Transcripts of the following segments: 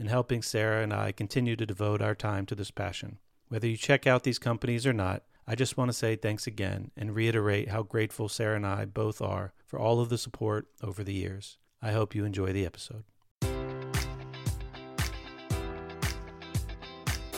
in helping Sara and I continue to devote our time to this passion. Whether you check out these companies or not, I just want to say thanks again and reiterate how grateful Sara and I both are for all of the support over the years. I hope you enjoy the episode.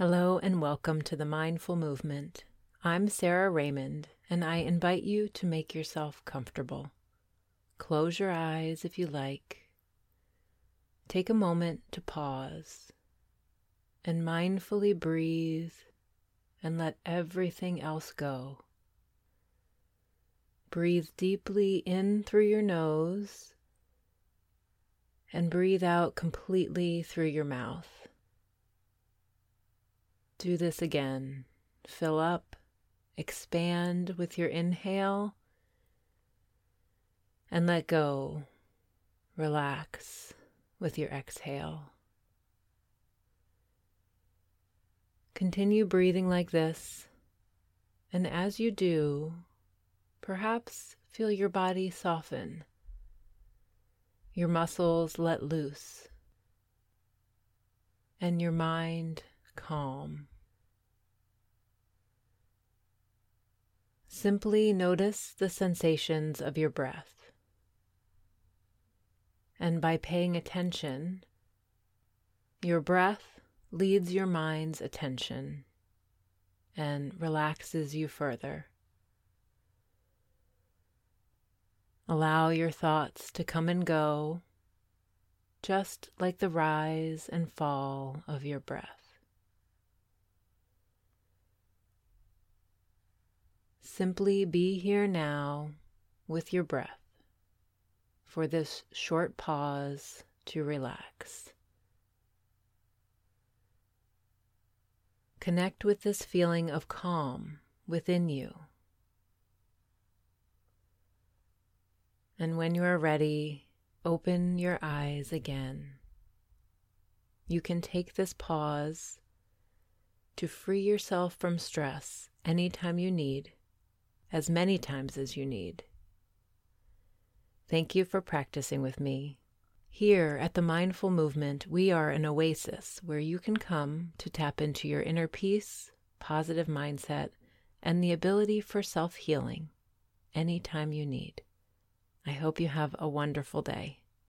Hello and welcome to the Mindful Movement. I'm Sara Raymond, and I invite you to make yourself comfortable. Close your eyes if you like. Take a moment to pause and mindfully breathe and let everything else go. Breathe deeply in through your nose and breathe out completely through your mouth. Do this again. Fill up, expand with your inhale, and let go. Relax with your exhale. Continue breathing like this, and as you do, perhaps feel your body soften, your muscles let loose, and your mind calm. Simply notice the sensations of your breath. And by paying attention, your breath leads your mind's attention and relaxes you further. Allow your thoughts to come and go, just like the rise and fall of your breath. Simply be here now with your breath for this short pause to relax. Connect with this feeling of calm within you. And when you are ready, open your eyes again. You can take this pause to free yourself from stress anytime you need as many times as you need. Thank you for practicing with me. Here at the Mindful Movement, we are an oasis where you can come to tap into your inner peace, positive mindset, and the ability for self healing anytime you need. I hope you have a wonderful day.